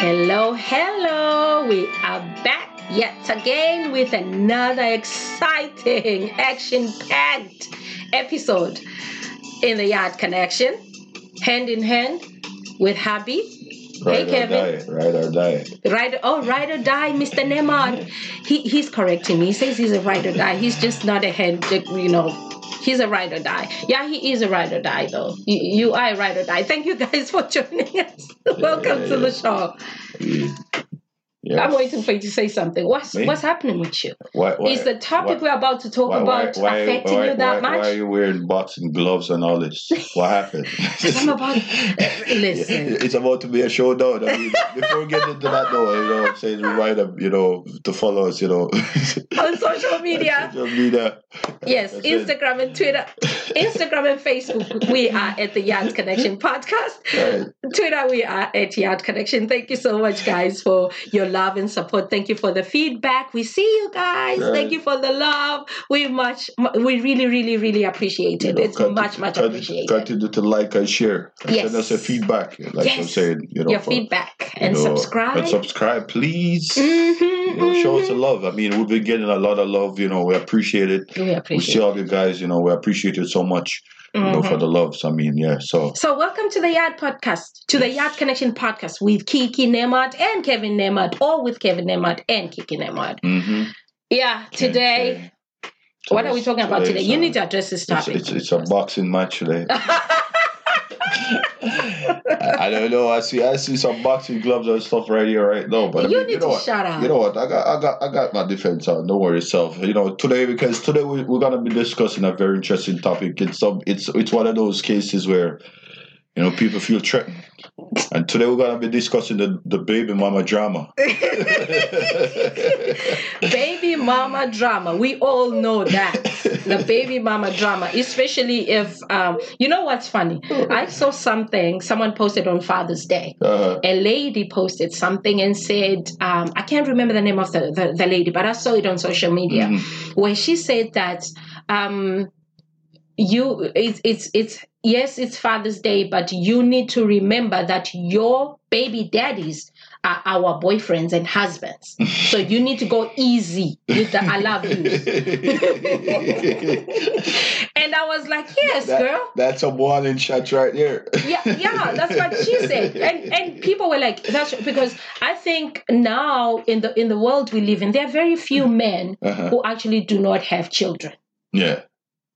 Hello, hello. We are back yet again with another exciting, action packed episode in the Yard Connection, hand in hand with Happy. Right hey, or Kevin. die. Right or die. Ride, oh, ride or die, Mr. Nemad. He, he's correcting me. He says he's a ride or die. He's just not a hand, you know, he's a ride or die. Yeah, he is a ride or die, though. You, you are a ride or die. Thank you guys for joining us. Welcome yeah, to the show. Yes. I'm waiting for you to say something. What's Me? what's happening with you? Why, why, Is the topic why- we're about to talk about affecting you that much? Why are you wearing boxing gloves and all this? What happened? I'm about listen. It's about to be a showdown. I mean, before we get into that, though, you know, I'm saying remind them, you know, to follow us, you know, On social media. social media. Yes, That's it. Instagram and Twitter. Instagram and Facebook, we are at the Yard Connection Podcast. Right. Twitter, we are at Yard Connection. Thank you so much, guys, for your love and support. Thank you for the feedback. We see you guys. Right. Thank you for the love. We much, we really, really, really appreciate it. You know, it's much, much appreciated. Continue to like and share. And Yes. Send us a feedback, like I'm Yes. saying, you know, your for- feedback you and know, subscribe. And subscribe, please. Mhm, You know, show us the mhm. love. I mean, we've been getting a lot of love. You know, we appreciate it. We We appreciate see all you guys. You know, we appreciate it so much. You know, for Mhm. the loves. I mean, yeah. So So, welcome to the Yard Podcast, to the Yard Connection Podcast with Kiki Nemad and Kevin Nemad, or with Kevin Nemad and Kiki Nemad. mhm. Yeah, today, what are we talking about today? You uh, need to address this It's, topic. it's, it's a boxing match today. I, I don't know. I see I see some boxing gloves and stuff right here right now. But I you mean, need you know to what? shut up. You know what? I got, I got, I got my defense on. Don't worry yourself. You know today because today we, we're gonna be discussing a very interesting topic. It's some, it's it's one of those cases where you know people feel threatened, and today we're gonna be discussing the the baby mama drama. baby mama drama. We all know that. The baby mama drama, especially if, um, you know what's funny? I saw something, someone posted on Father's Day. Uh, a lady posted something and said, um, I can't remember the name of the, the, the lady, but I saw it on social media mhm. where she said that um, you it's it's it's yes it's Father's Day, but you need to remember that your baby daddies are our boyfriends and husbands. So you need to go easy with the I love you. and I was like, yes, That- girl. That's a warning shot right there. yeah, yeah, that's what she said. And and people were like, that's because I think now in the in the world we live in, there are very few men Uh-huh. who actually do not have children. Yeah.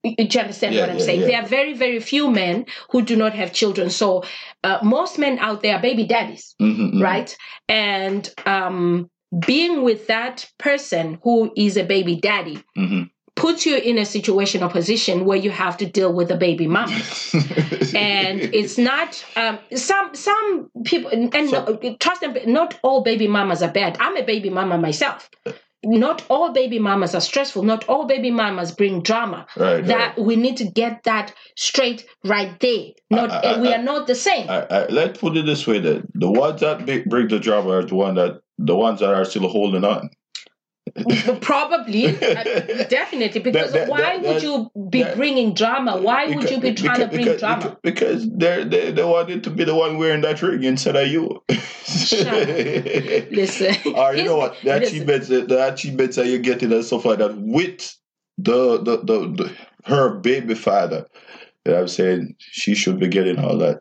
You you understand Yeah, what I'm yeah, saying? yeah. There are very, very few men who do not have children. So uh, most men out there are baby daddies, Mhm, mhm. right? And um, being with that person who is a baby daddy Mhm. puts you in a situation or position where you have to deal with a baby mama. and it's not um, some some people and and So- no, trust them not all baby mamas are bad i'm a baby mama myself not all baby mamas are stressful. Not all baby mamas bring drama. Right. that we need to get that straight right there. Not I- I- we I- are not the same. I, I, let's put it this way: then. The ones that bring the drama are the one that the ones that are still holding on. probably uh, definitely because that- why that- would you be that- bringing drama why would you be Because- trying to bring because, drama Because they're, they they wanted to be the one wearing that ring instead of you. Listen or you know what? The achievements, the, the achievements that you're getting and stuff like that with the the, the, the her baby father. You know what I'm saying? She should be getting all that.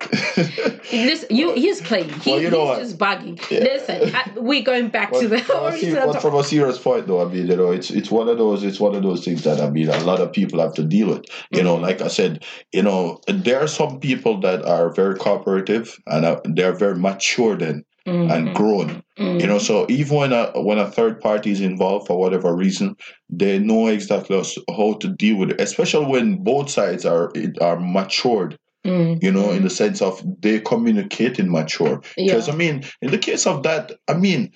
Listen, you he's playing. He, Well, you know he's what? just bugging. Yeah. Listen, I, we're going back But to the from, but from a serious point, though, I mean, you know, it's it's one of those it's one of those things that I mean, a lot of people have to deal with. You know, Mhm. like I said, you know, there are some people that are very cooperative and uh, they're very mature then Mhm. and grown. Mhm. You know, so even when a when a third party is involved for whatever reason, they know exactly how to deal with it. Especially when both sides are are matured. Mhm. You know, in the sense of they communicating mature. yeah. Because I mean, in the case of that, I mean,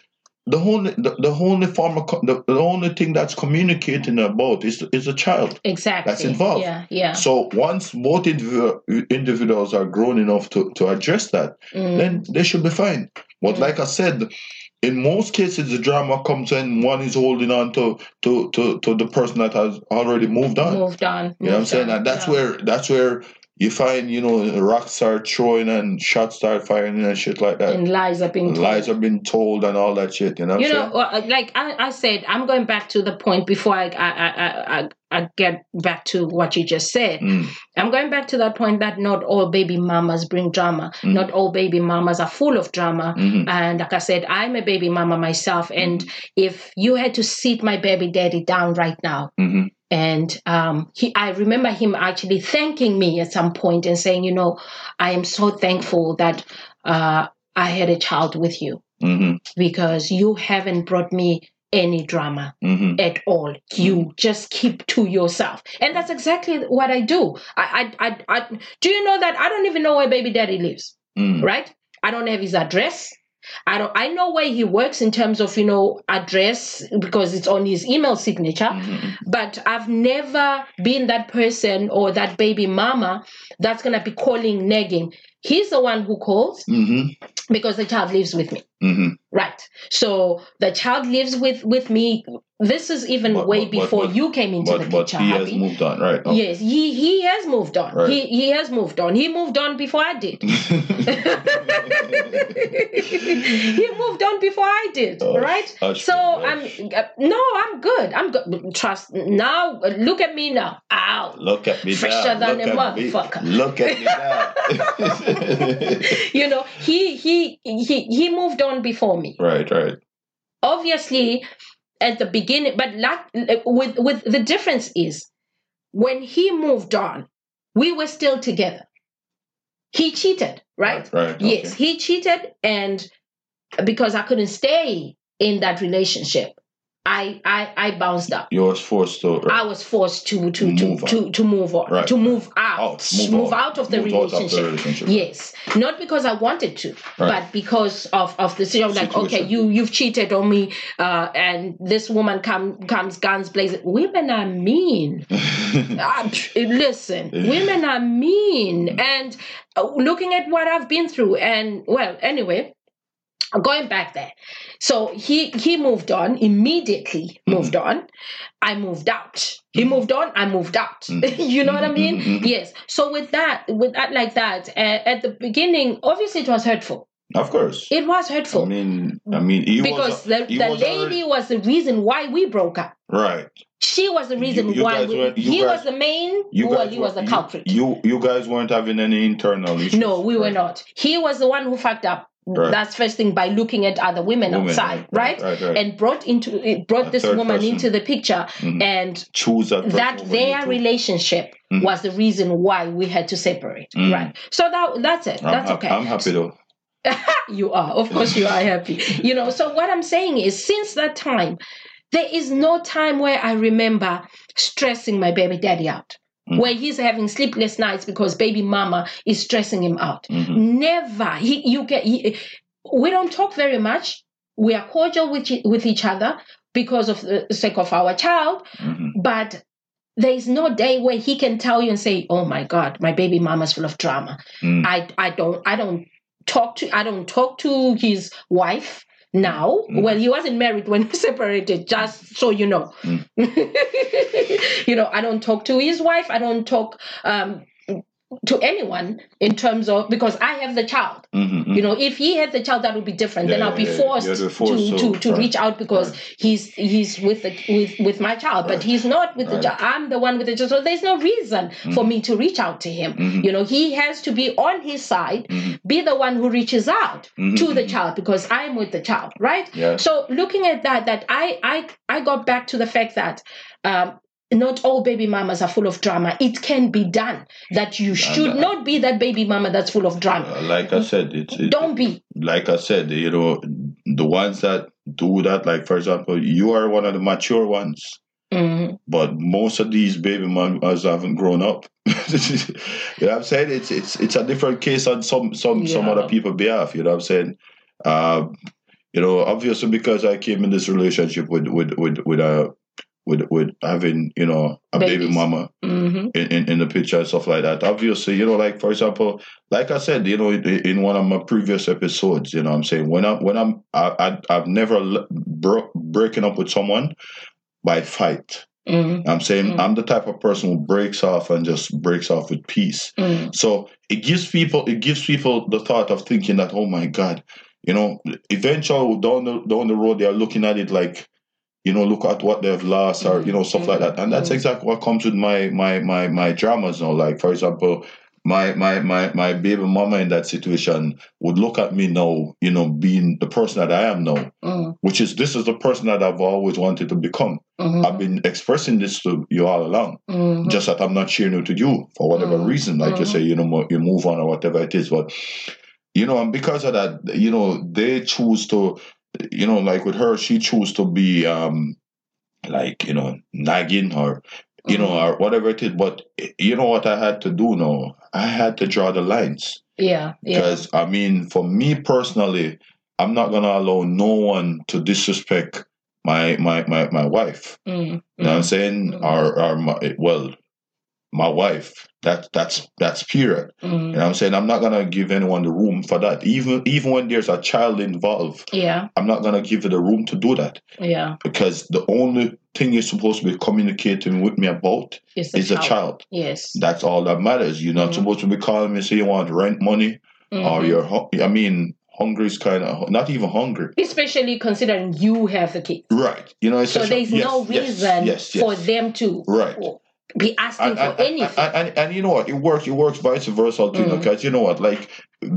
the only the, the only form of the, the only thing that's communicating about is is a child. exactly that's involved. Yeah, yeah. So once both individual, individuals are grown enough to, to address that, Mhm. then they should be fine. But Mm. like I said, in most cases the drama comes when one is holding on to to, to, to the person that has already moved on. moved on. You know what I'm saying? on, And that's yeah. where that's where you find you know rocks start throwing and shots start firing and shit like that. and lies are being told. Lies have been told and all that shit. You know. You know, saying? like I, I said, I'm going back to the point before I I, I, I, get back to what you just said. Mm, I'm going back to that point that not all baby mamas bring drama. Mm. Not all baby mamas are full of drama. mhm, And like I said, I'm a baby mama myself. And if you had to sit my baby daddy down right now, mhm, and um, he, I remember him actually thanking me at some point and saying, you know, I am so thankful that uh, I had a child with you mhm, because you haven't brought me any drama mhm. at all. You just keep to yourself, and that's exactly what I do. I, I, I, I do you know that I don't even know where baby daddy lives, Mm. right? I don't have his address. I don't. I know where he works in terms of you know address because it's on his email signature. Mhm. But I've never been that person or that baby mama that's gonna be calling, nagging. He's the one who calls Mhm. because the child lives with me. Mhm. Right. So the child lives with with me. This is even But- way but- but- before but- you came into But the but picture. he has moved on, right? Yes, he he has moved on. Right. He he has moved on. He moved on before I did. he moved on before I did, Oh, right? So I'm uh, no, I'm good. I'm good. Trust now. Look at me now. Ow. Look at me Fresher now. than Look a at me. Look at me now. You know, he he he he moved on before me. right, right. obviously at the beginning but like with with the difference is when he moved on we were still together he cheated right Right. okay. yes he cheated and because i couldn't stay in that relationship i i i bounced up You was forced to. I was forced to to Move to, to to move on, Right, to move out, Out, move, move on. out of the out of the relationship. relationship. Yes, not because I wanted to, Right. but because of of the situation. Like, okay, you you've cheated on me, uh, and this woman come comes guns blazing. Women are mean. Pff, listen, women are mean, and uh, looking at what I've been through, and well, anyway, going back there. So he he moved on immediately. Moved on. I moved out. He moved on. I moved out. Mhm. you know what I mean? Yes. So with that, with that like that, uh, at the beginning, obviously it was hurtful. of course. It was hurtful. I mean, I mean, he because was the, he the was lady was the reason why we broke up. right. She was the reason you why guys we, were- he guys- was the main. You well, he was the culprit. You you guys weren't having any internal issues. No, we were not. He was the one who fucked up. Right. That's first thing by looking at other women, Women, outside, right? Right, right. And brought into it brought A this woman person. into the picture, Mhm. and Choose that. that their relationship Mhm. was the reason why we had to separate, Mhm. right? So that that's it. I'm That's okay. I'm happy though. you are, of course, you are happy. You know. So what I'm saying is, since that time, there is no time where I remember stressing my baby daddy out. Mhm. Where he's having sleepless nights because baby mama is stressing him out. Mhm. Never. He, you get. He, we don't talk very much. We are cordial with with each other because of the sake of our child. Mhm. But there is no day where he can tell you and say, "Oh my God, my baby mama's full of drama." Mm. I I don't I don't talk to I don't talk to his wife now. Mm. Well, he wasn't married when we separated. Just so you know. Mm. you know, I don't talk to his wife. I don't talk. Um, to anyone in terms of because I have the child. Mhm, mhm. You know, if he had the child, that would be different. then I'll be yeah, yeah. forced, forced to, to, to, to right, reach out because right. he's he's with the with with my child, but Right. he's not with the child. I'm the one with the child, so there's no reason for me to reach out to him. Mhm. You know, he has to be on his side, Mhm. be the one who reaches out Mhm, to the child because I'm with the child, right? Yeah. So looking at that, that I I I got back to the fact that um, not all baby mamas are full of drama. It can be done. That you should uh, not be that baby mama that's full of drama. Uh, like I said, it's it, Don't be. like I said, you know, the ones that do that, like for example, you are one of the mature ones, Mhm. but most of these baby mamas haven't grown up. you know what I'm saying? It's it's it's a different case on some some some other people behalf. You know what I'm saying? Um, you know, obviously because I came in this relationship with with with with a with with having you know a baby Babies. mama Mhm. in, in, in the picture and stuff like that. Obviously, you know, like for example, like I said, you know, in, one of my previous episodes, you know, what I'm saying when I'm when I'm I, I I've never bro- breaking up with someone by fight. Mm, I'm saying Mm. I'm the type of person who breaks off and just breaks off with peace. mm, So it gives people it gives people the thought of thinking that oh my god, you know, eventually down the down the road they are looking at it like, you know, look at what they've lost or you know stuff like that, and that's Mhm. exactly what comes with my my my my dramas now. Like for example. My, my my my baby mama in that situation would look at me now, you know, being the person that I am now, mm, which is this is the person that I've always wanted to become. mhm, I've been expressing this to you all along mhm. just that I'm not sharing it to you for whatever Mhm. reason. Like you Mhm. say, you know, you move on or whatever it is. But you know, and because of that, you know, they choose to, you know, like with her, she chose to be um like you know nagging or you know Mhm. or whatever it is. But you know what I had to do now? I had to draw the lines yeah, yeah. because I mean, for me personally, I'm not gonna allow no one to disrespect my my my my wife. Mm, You know what I'm mm, saying? Mhm. Or, or my, well, my wife. That that's that's period. You mm. know what I'm saying? I'm not gonna give anyone the room for that. Even even when there's a child involved, Yeah, I'm not gonna give it the room to do that yeah. because the only thing you're supposed to be communicating with me about It's is a child. child. Yes. That's all that matters. You're not Mhm. supposed to be calling me say you want rent money or Mhm. you're. I mean, hungry is kind of not even hungry. Especially considering you have the kids. Right. You know. So there's yes, no reason yes, yes. for them to Right. Be asking and, for and, anything. And, and, you know what? It works. It works vice versa too. Mm. Because you know what? Like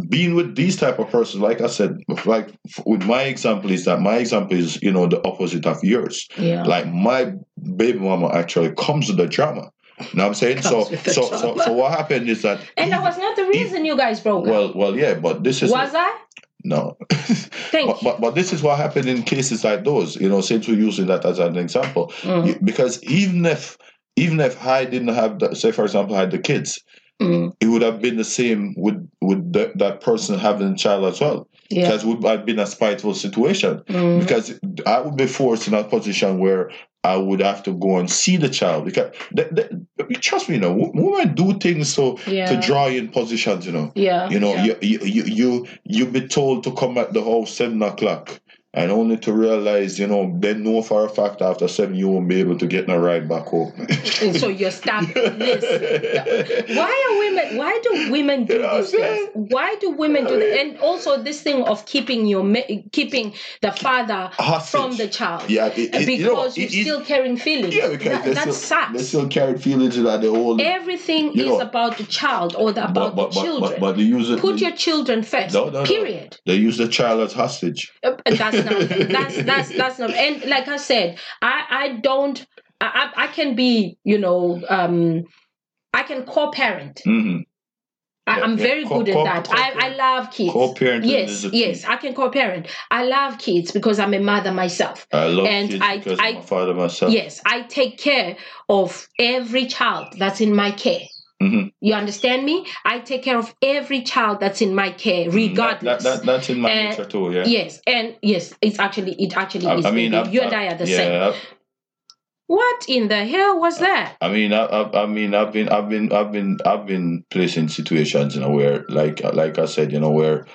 being with these type of persons, like I said, like f- with my example is that my example is you know the opposite of yours. yeah. Like my baby mama actually comes with the drama. You know what I'm saying? So so, so so what happened is that and that was not the reason you guys broke up. well well yeah, but this is Was I? no. Thank but, but but this is what happened in cases like those. You know, since we're using that as an example. Mm, You- because even if even if I didn't have the, say for example I had the kids, mm, it would have been the same with with the, that person having a child as well yeah. because it would have been a spiteful situation Mm, because I would be forced in a position where I would have to go and see the child because th- th- trust me, you know, women do things so yeah. to draw you in positions, you know. yeah. You know, yeah. you, you you you you be told to come at the house seven o'clock. And only to realize, you know, then know for a fact after seven you won't be able to get a ride back home. And so you're stuck. Listen. Why are women? Why do women do You know what these things? Why do women do that? And also this thing of keeping your keeping the father Hostage. from the child. Yeah, it, it, because you know, it- still carrying feelings. yeah, because that, they that still, sucks. they still carry feelings that the whole. Everything you is about the child or the, about but, but, the children. but, but they use it. Put they, your children first. No, no, no. period. they use the child as hostage. Uh, That's not. that's that's that's not. And like I said, I I don't. I I can be. You know. Um. I can co-parent. hmm I, I'm yeah. very Co- good co- at that. I, I love kids. Co-parenting Yes, yes. I can co-parent. I love kids because I'm a mother myself. I love And kids I- because I- I'm a father myself. Yes, I take care of every child that's in my care. Mhm. You understand me? I take care of every child that's in my care, That, regardless. that, that, that's in my And- nature too. Yeah. Yes, and yes, it's actually it actually I, is. I mean, you and I are the yeah, same. I've- What in the hell was that? I mean, I, I, I mean, I've been, I've been, I've been, I've been placed in situations, you know, where, like, like I said, you know, where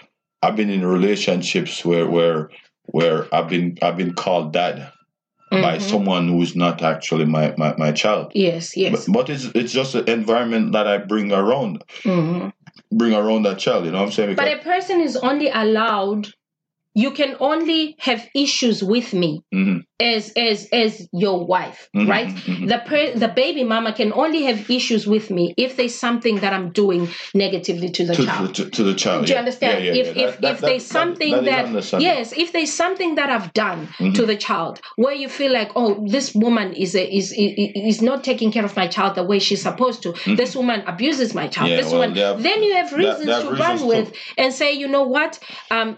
I've been in relationships where, where, where I've been, I've been called dad by Mhm. someone who's not actually my, my, my child. Yes, yes. But, but it's, it's just the environment that I bring around, Mhm. bring around that child. You know what I'm saying? But a person is only allowed. You can only have issues with me Mhm, as as as your wife, mhm, right? mhm. The per, the baby mama can only have issues with me if there's something that I'm doing negatively to the to, child. to, to the child. Do you understand? Yeah, yeah, if yeah. if, That- if that- there's that- something that is yes, if there's something that I've done Mhm. to the child where you feel like, oh, this woman is a, is, is is not taking care of my child the way she's supposed to. Mhm. This woman abuses my child. This well, woman. have- then you have reasons have to reasons run with and say, you know what, um,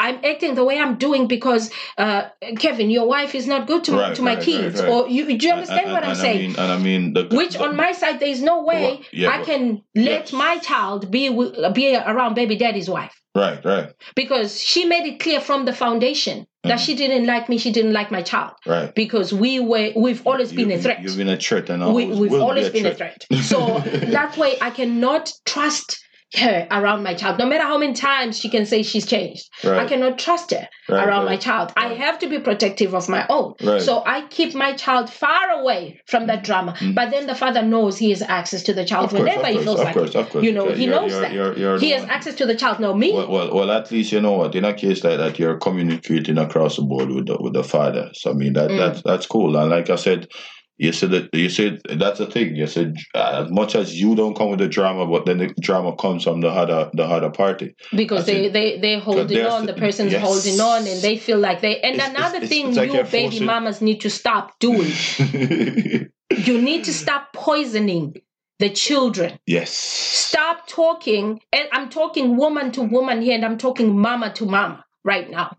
I'm acting the way I'm doing because uh, Kevin, your wife is not good to, Right, to my right, kids. right. Or you, do you understand And- what and- I'm and saying? I mean, and I mean, the, Which the- on my side, there is no way yeah, I can let yes. my child be be around baby daddy's wife right, right, because she made it clear from the foundation that Mhm. she didn't like me. She didn't like my child right. because we were we've always been a threat. You've been a threat, and we, always we've always be been a threat. So that way, I cannot trust her around my child. No matter how many times she can say she's changed, Right. I cannot trust her Right, around my right. child. I have to be protective of my own. Right. So I keep my child far away from that drama. But then the father knows he has access to the child Mm-hmm. Of course, whenever of he feels of like course, it. of course. You know, Okay, he you're- knows you're- that. you're- you're he has one. access to the child. No, me. Well, well, well, at least you know what. In a case like that, you're communicating across the board with the with the father. So I mean, that Mm. that's that's cool. And like I said, you said that you said that's the thing. You said as much as you don't come with the drama, but then the drama comes from the other the other party. because they it. they they holding on the- person's yes. holding on and they feel like they and It's- another it's- thing it's like you baby forcing- mamas need to stop doing you need to stop poisoning the children yes. stop talking and i'm talking woman to woman here and i'm talking mama to mama right now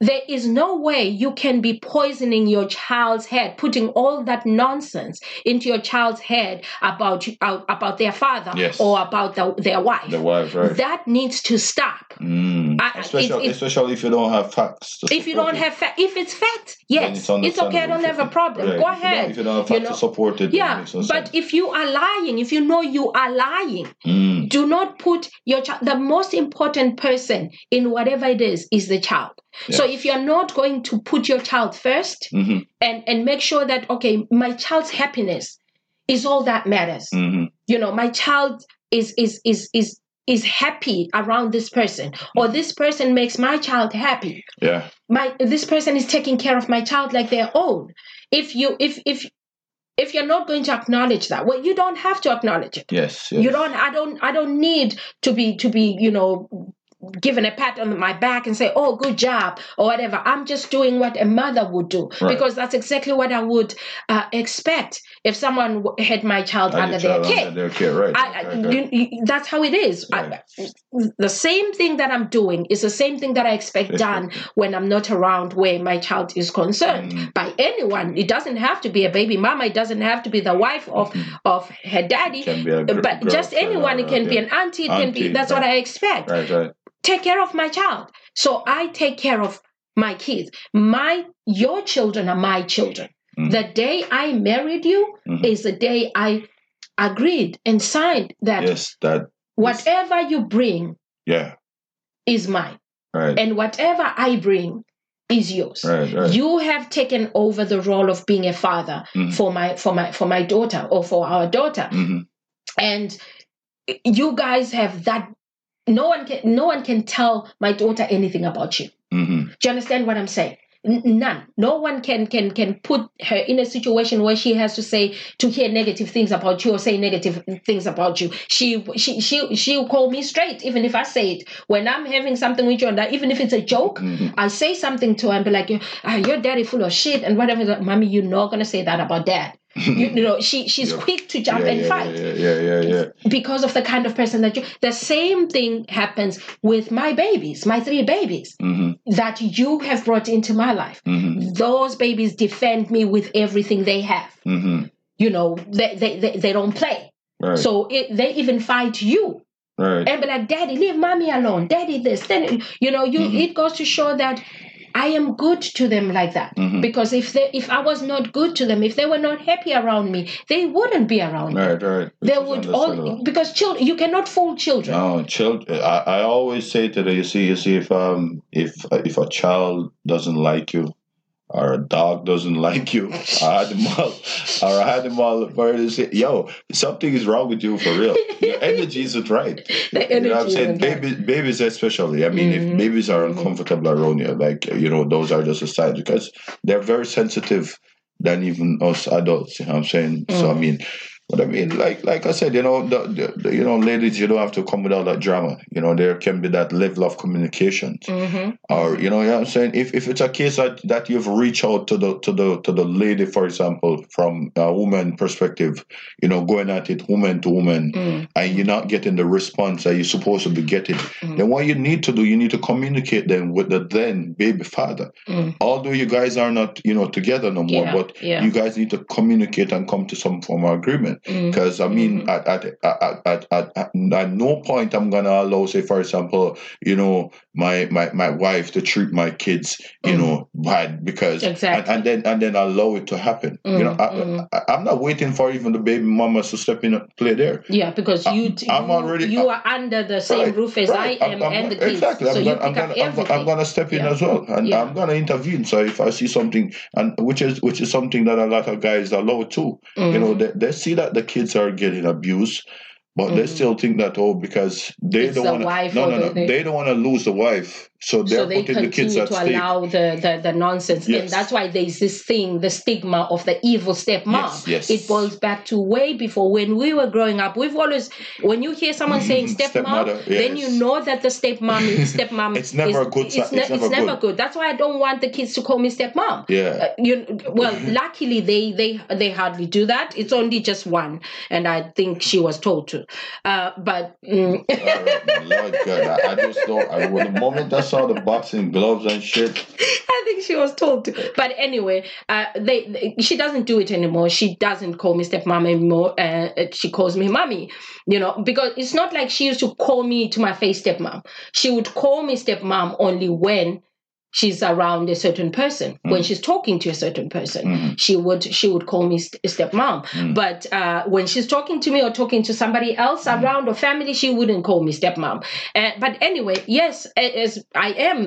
there is no way you can be poisoning your child's head putting all that nonsense into your child's head about uh, about their father Yes. or about the, their wife The wife, right? that needs to stop Mm. I- especially, it- it- especially if you don't have facts. if you don't it. have fact if it's fact yes it's it's, okay i don't have a problem Right. go If you ahead If you don't have you facts know. to support it, it yeah no but sense. if you are lying if you know you are lying Mm. do not put your child the most important person in whatever it is is the child. So if you're not going to put your child 1st hmm and and make sure that okay my child's happiness is all that matters. Hmm you know my child is is is is is happy around this person or this person makes my child happy. Yeah. my this person is taking care of my child like their own. If you if if if you're not going to acknowledge that well you don't have to acknowledge it. Yes. yes. you don't i don't i don't need to be to be you know given a pat on my back and say oh good job or whatever i'm just doing what a mother would do Right. because that's exactly what i would uh, expect if someone had my child under the their child care Under their right. I, right, right, right. you, you, that's how it is. I- the same thing that I'm doing is the same thing that I expect done when I'm not around where my child is concerned Mm. by anyone. It doesn't have to be a baby mama. It doesn't have to be the wife of of her daddy. Gr- But just anyone. or- It can be an auntie. It can be. Auntie, That's what. I expect. Right, right. Take care of my child. So I take care of my kids. My your children are my children. Mhm. The day I married you Mhm. is the day I agreed and signed that Yes, that. whatever you bring Yeah. is mine Right. and whatever i bring is yours right. Right. you have taken over the role of being a father Mhm. for my for my for my daughter or for our daughter hmm and you guys have that no one can no one can tell my daughter anything about you hmm do you understand what i'm saying none no one can can can put her in a situation where she has to say to hear negative things about you or say negative things about you she she she she'll call me straight even if i say it when i'm having something with you and that even if it's a joke hmm I say something to her and be like, ah, "Your daddy full of shit," and whatever. Mommy, you're not gonna say that about dad. You, you know, she she's Yeah. quick to jump yeah, and yeah, fight Yeah, yeah, yeah, because of the kind of person that you. The same thing happens with my babies, my three babies hmm that you have brought into my life. hmm Those babies defend me with everything they have. hmm You know, they they they, they don't play. Right. So it, they even fight you right. and be like, "Daddy, leave mommy alone. Daddy, this." Then you know, you Mhm. it goes to show that I am good to them like that. Mhm. Because if they if I was not good to them, if they were not happy around me, they wouldn't be around me. Right, right. They would all because children you cannot fool children. No, children. I, I always say to them, you see, you see, if um, if if a child doesn't like you, or a dog doesn't like you, or animal, or an animal, bird say, yo, something is wrong with you for real. Your energy isn't right. The You know what I'm saying? right. Babies, babies especially. I mean, Mhm. if babies are uncomfortable around you, like you know, those are just a sign because they're very sensitive than even us adults. You know what I'm saying? So I Mhm. mean, but I mean, like like I said, you know, the, the, the- you know, ladies, you don't have to come with all that drama. You know, there can be that level of communication, hmm or you know, you know what I'm saying. If if it's a case that, that you've reached out to the to the to the lady, for example, from a woman perspective, you know, going at it woman to woman, Mm. and you're not getting the response that you're supposed to be getting, Mm. then what you need to do, you need to communicate then with the then baby father. Mm. Although you guys are not, you know, together no more, Yeah, but yeah. you guys need to communicate and come to some form of agreement. Mhm. Because I mean, Mhm. at, at, at, at, at, no point I'm gonna allow, say for example, you know, my my, my wife to treat my kids, you know, bad because Exactly. and, then and then allow it to happen. You know, I. I, I'm not waiting for even the baby mamas to step in and play there. Yeah, because you I'm- already- you are under the same roof as. I am and the kids, exactly. so I'm you pick up everything. I'm gonna step in as well, and. I'm gonna intervene. So if I see something, and which is which is something that a lot of guys allow too. You know, they, they see that the kids are getting abused, but they Mhm. still think that oh, because they It's don't want. No, no, no. the- the- They don't want to lose the wife, so they're so they putting the kids continue to allow the, the, the nonsense. And that's why there's this thing, the stigma of the evil stepmom. Yes, yes. It boils back to way before when we were growing up. We've always, when you hear someone saying stepmom, Stepmother, then you know that the stepmom is stepmom. It's never is, a good si- It's, ne- it's it's never never good. good. That's why I don't want the kids to call me stepmom. Yeah. Uh, you well luckily they they they hardly do that it's only just one and i think she was told to uh but mm, right, Lord God, I, I just don't. I, when the moment Saw the boxing gloves and shit, i think she was told to. But anyway uh they, they- she doesn't do it anymore. She doesn't call me stepmom anymore. Uh, she calls me mommy you know because it's not like she used to call me to my face stepmom. She would call me stepmom only when she's around a certain person when she's talking to a certain person Mhm. she would she would call me st- stepmom Mm. but uh, when she's talking to me or talking to somebody else Mm. around or family she wouldn't call me stepmom uh, but anyway yes as i am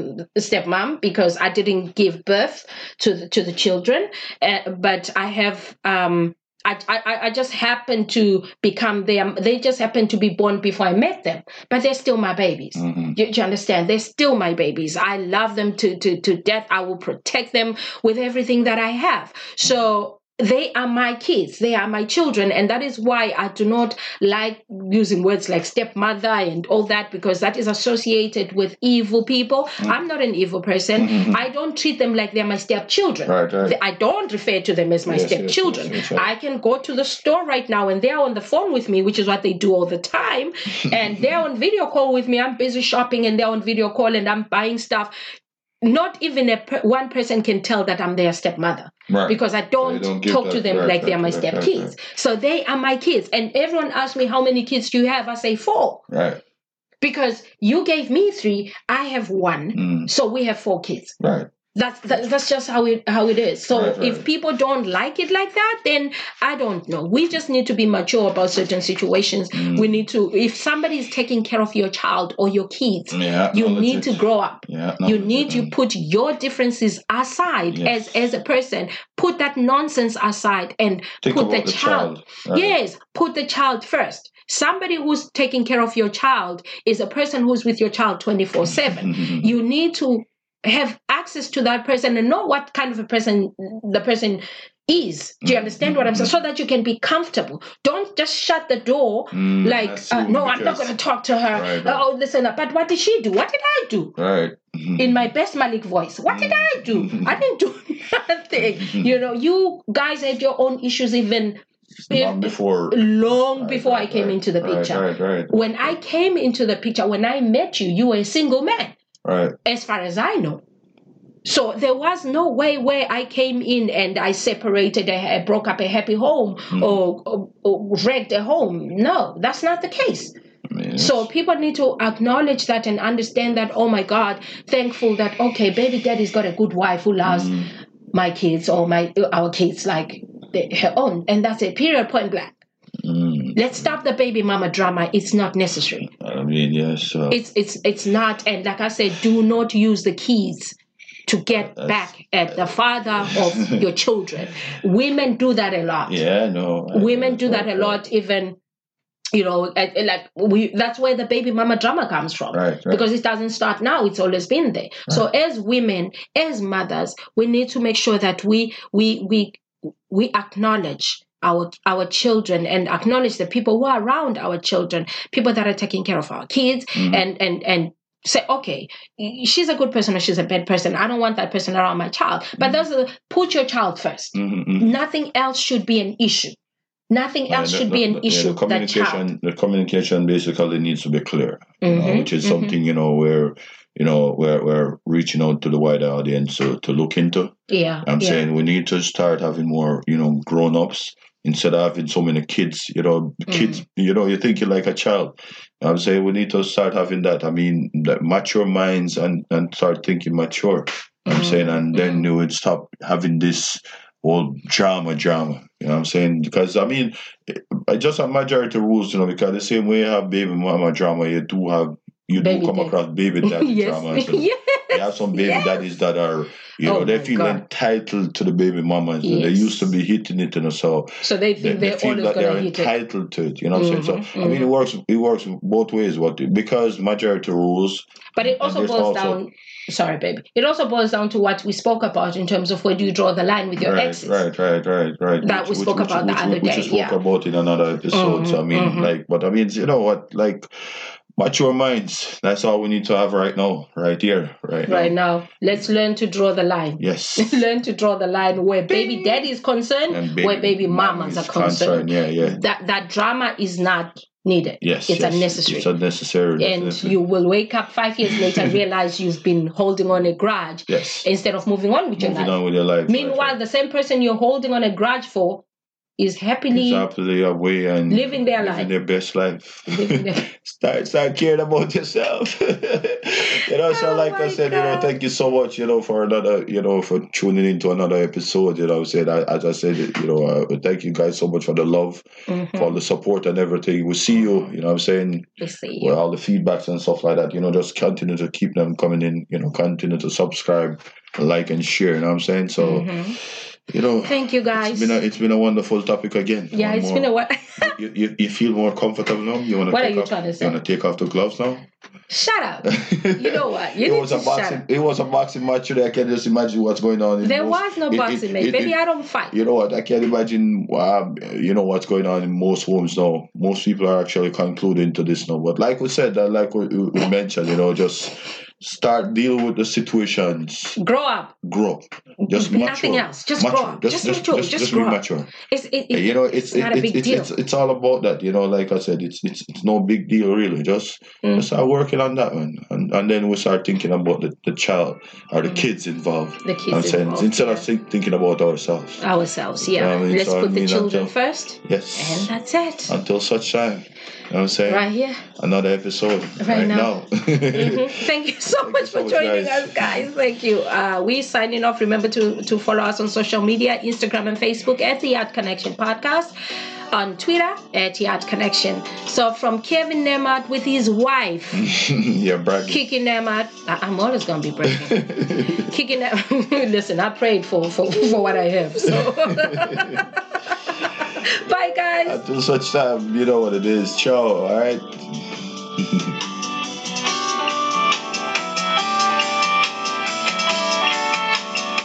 stepmom because i didn't give birth to the, to the children uh, but i have um I, I, I just happened to become them. They just happened to be born before I met them, but they're still my babies. Mhm. You, you understand? They're still my babies. I love them to, to, to death. I will protect them with everything that I have. So they are my kids. They are my children. And that is why I do not like using words like stepmother and all that because that is associated with evil people. I'm not an evil person. Mhm. I don't treat them like they're my stepchildren. right, right. I don't refer to them as my Yes, stepchildren. yes, yes. I can go to the store right now and they're on the phone with me, which is what they do all the time. and they're on video call with me. I'm busy shopping and they're on video call and I'm buying stuff. Not even a per- one person can tell that I'm their stepmother right. because I don't, don't talk to them right, like they're my right, step right. So they are my kids. And everyone asks me, How many kids do you have? I say four right. because you gave me three, I have one. Mm. So we have four kids. Right. That's that, that's just how it how it is. So Right, right. if people don't like it like that, then I don't know. We just need to be mature about certain situations. Mm. We need to. If somebody is taking care of your child or your kids, Yeah. you acknowledge need to grow up. Yeah. You acknowledge need to put your differences aside Yes. as as a person. Put that nonsense aside and Think put about the child. Right. Yes, put the child first. Somebody who's taking care of your child is a person who's with your child 24 7. Mhm. You need to have access to that person and know what kind of a person the person is. Do you understand what I'm saying? So that you can be comfortable. Don't just shut the door Mm, like, uh, no, I'm not going to talk to her. Right, right. Oh, listen, but what did she do? What did I do? Right. Mhm. in my best Malik voice. What did I do? I didn't do nothing. You know, you guys had your own issues even Long before. long Right, before I came into the picture. Right. Right. When I came into the picture, when I met you, you were a single man, Right. as far as I know. So there was no way where I came in and I separated, I broke up a happy home Mm. or, or, or wrecked a home. No, that's not the case. Mean, So people need to acknowledge that and understand that, oh my God, thankful that, okay, baby daddy's got a good wife who loves Mm. my kids or my our kids like the, her own. And that's a period point blank. Let's stop the baby mama drama. It's not necessary. I mean, yes. So. It's it's it's not. And like I said, do not use the keys to get back at the father of your children. Women do that a lot. yeah. No. I- Women do that a right, lot. Even you know, like we. That's where the baby mama drama comes from. Right. Right. Because it doesn't start now; it's always been there. So, as women, as mothers, we need to make sure that we we we we acknowledge our our children and acknowledge the people who are around our children, people that are taking care of our kids, Mhm. and and and say, okay, she's a good person or she's a bad person. I don't want that person around my child. But those are, put your child 1st Mhm, mhm. Nothing else should be an issue. Nothing else the- should the- be an the- yeah, issue. the that child. communication, the communication basically needs to be clear, you know, Mhm, which is mhm. something you know where you know we're we're reaching out to the wider audience to, to look into. Yeah. I'm yeah. saying we need to start having more you know grown ups instead of having so many kids. You know, kids. Mm. You know, you think you're thinking like a child. I'm saying we need to start having that. I mean, that mature minds and and start thinking mature. I'm saying, mm-hmm. and then mm-hmm. you would stop having this whole drama, drama. You know what I'm saying? Because I mean, I just have majority rules. You know, because the same way you have baby mama drama, you do have you Baby do come across baby daddy yes. drama. well. yes. You have some baby Yes. daddies that are, you know, Oh they feel God. entitled to the baby mamas. They used to be hitting it, know, so So they they, think they they feel always that they're hit it. entitled to it. You know what I'm saying? Mhm, So I mean, it works. It works both ways. What because majority rules. But it also boils also- down. Sorry, baby. It also boils down to what we spoke about in terms of where do you draw the line with your right, exes. right, right, right, right. That we spoke about the which, other which, which day, we spoke yeah. about in another episode. so I mean, mhm. like, but I mean, you know what? Like, mature minds. That's all we need to have right now, right here, right, now. Right now. now, let's learn to draw the line. Yes. learn to draw the line where baby daddy is concerned, And where baby mamas are concerned. Yeah, yeah. That that drama is not needed. Yes, it's yes. unnecessary. It's unnecessary. and definitely. you will wake up five years later and realize you've been holding on a grudge yes. instead of moving on with your Moving life. on with your life. right, Meanwhile, right. the same person you're holding on a grudge for is happily happily away and living their living life. their best life. Their- start start caring about yourself. you know, so Oh like I said, you know, thank you so much, you know, for another, you know, for tuning into another episode. You know, I said, as I said, you know, uh, thank you guys so much for the love, Mhm. for the support and everything. We see you. You know, what I'm saying We see with you. all the feedbacks and stuff like that. You know, just continue to keep them coming in. You know, continue to subscribe, like, and share. You know what I'm saying? So, Mhm. You know. Thank you, guys. It's been, a, it's been a wonderful topic again. yeah, One it's more. been a while. you, you, you feel more comfortable now? You want to What take are you off, trying to say? You want to take off the gloves now? Shut up. You know what? You it need was to a shut boxing. up. It was a boxing match today. I can just imagine what's going on. in There most- was no it- it- boxing, mate. it- Baby, it- I don't fight. You know what? I can't imagine. Um, you know what's going on in most homes now. Most people are actually concluding to this now. But like we said, uh, like we, we mentioned, you know, just start deal with the situations. Grow up. Grow. Just Nothing mature. else. Just mature. grow up. Just, mature. Just, just grow be mature. It's, it, it, you know, it's it's not a big it's, deal. It's, it's all about that. You know, like I said, it's it's it's no big deal really. Just Mm. just start working on that one, and and then we start thinking about the, the child or the kids involved. Mm. The kids I'm saying involved, instead yeah. of think, thinking about ourselves. Ourselves, yeah. I mean, Let's so I put the children until- first, and that's it. Until such time. You know what I'm saying? Right here. Another episode Right right, now. now. Mhm. Thank you so Thank much so for much, joining guys. us, guys. Thank you. Uh, we signing off. Remember to to follow us on social media, Instagram and Facebook at the Yard Connection Podcast. On Twitter at Yard Connection. So from Kevin Nemart with his wife, yeah, bragging. Kiki Nemart. I- I'm always gonna be bragging. Kiki Nemart. Listen, I prayed for, for for what I have. So bye, guys. Until such time, you know what it is. Ciao. All right.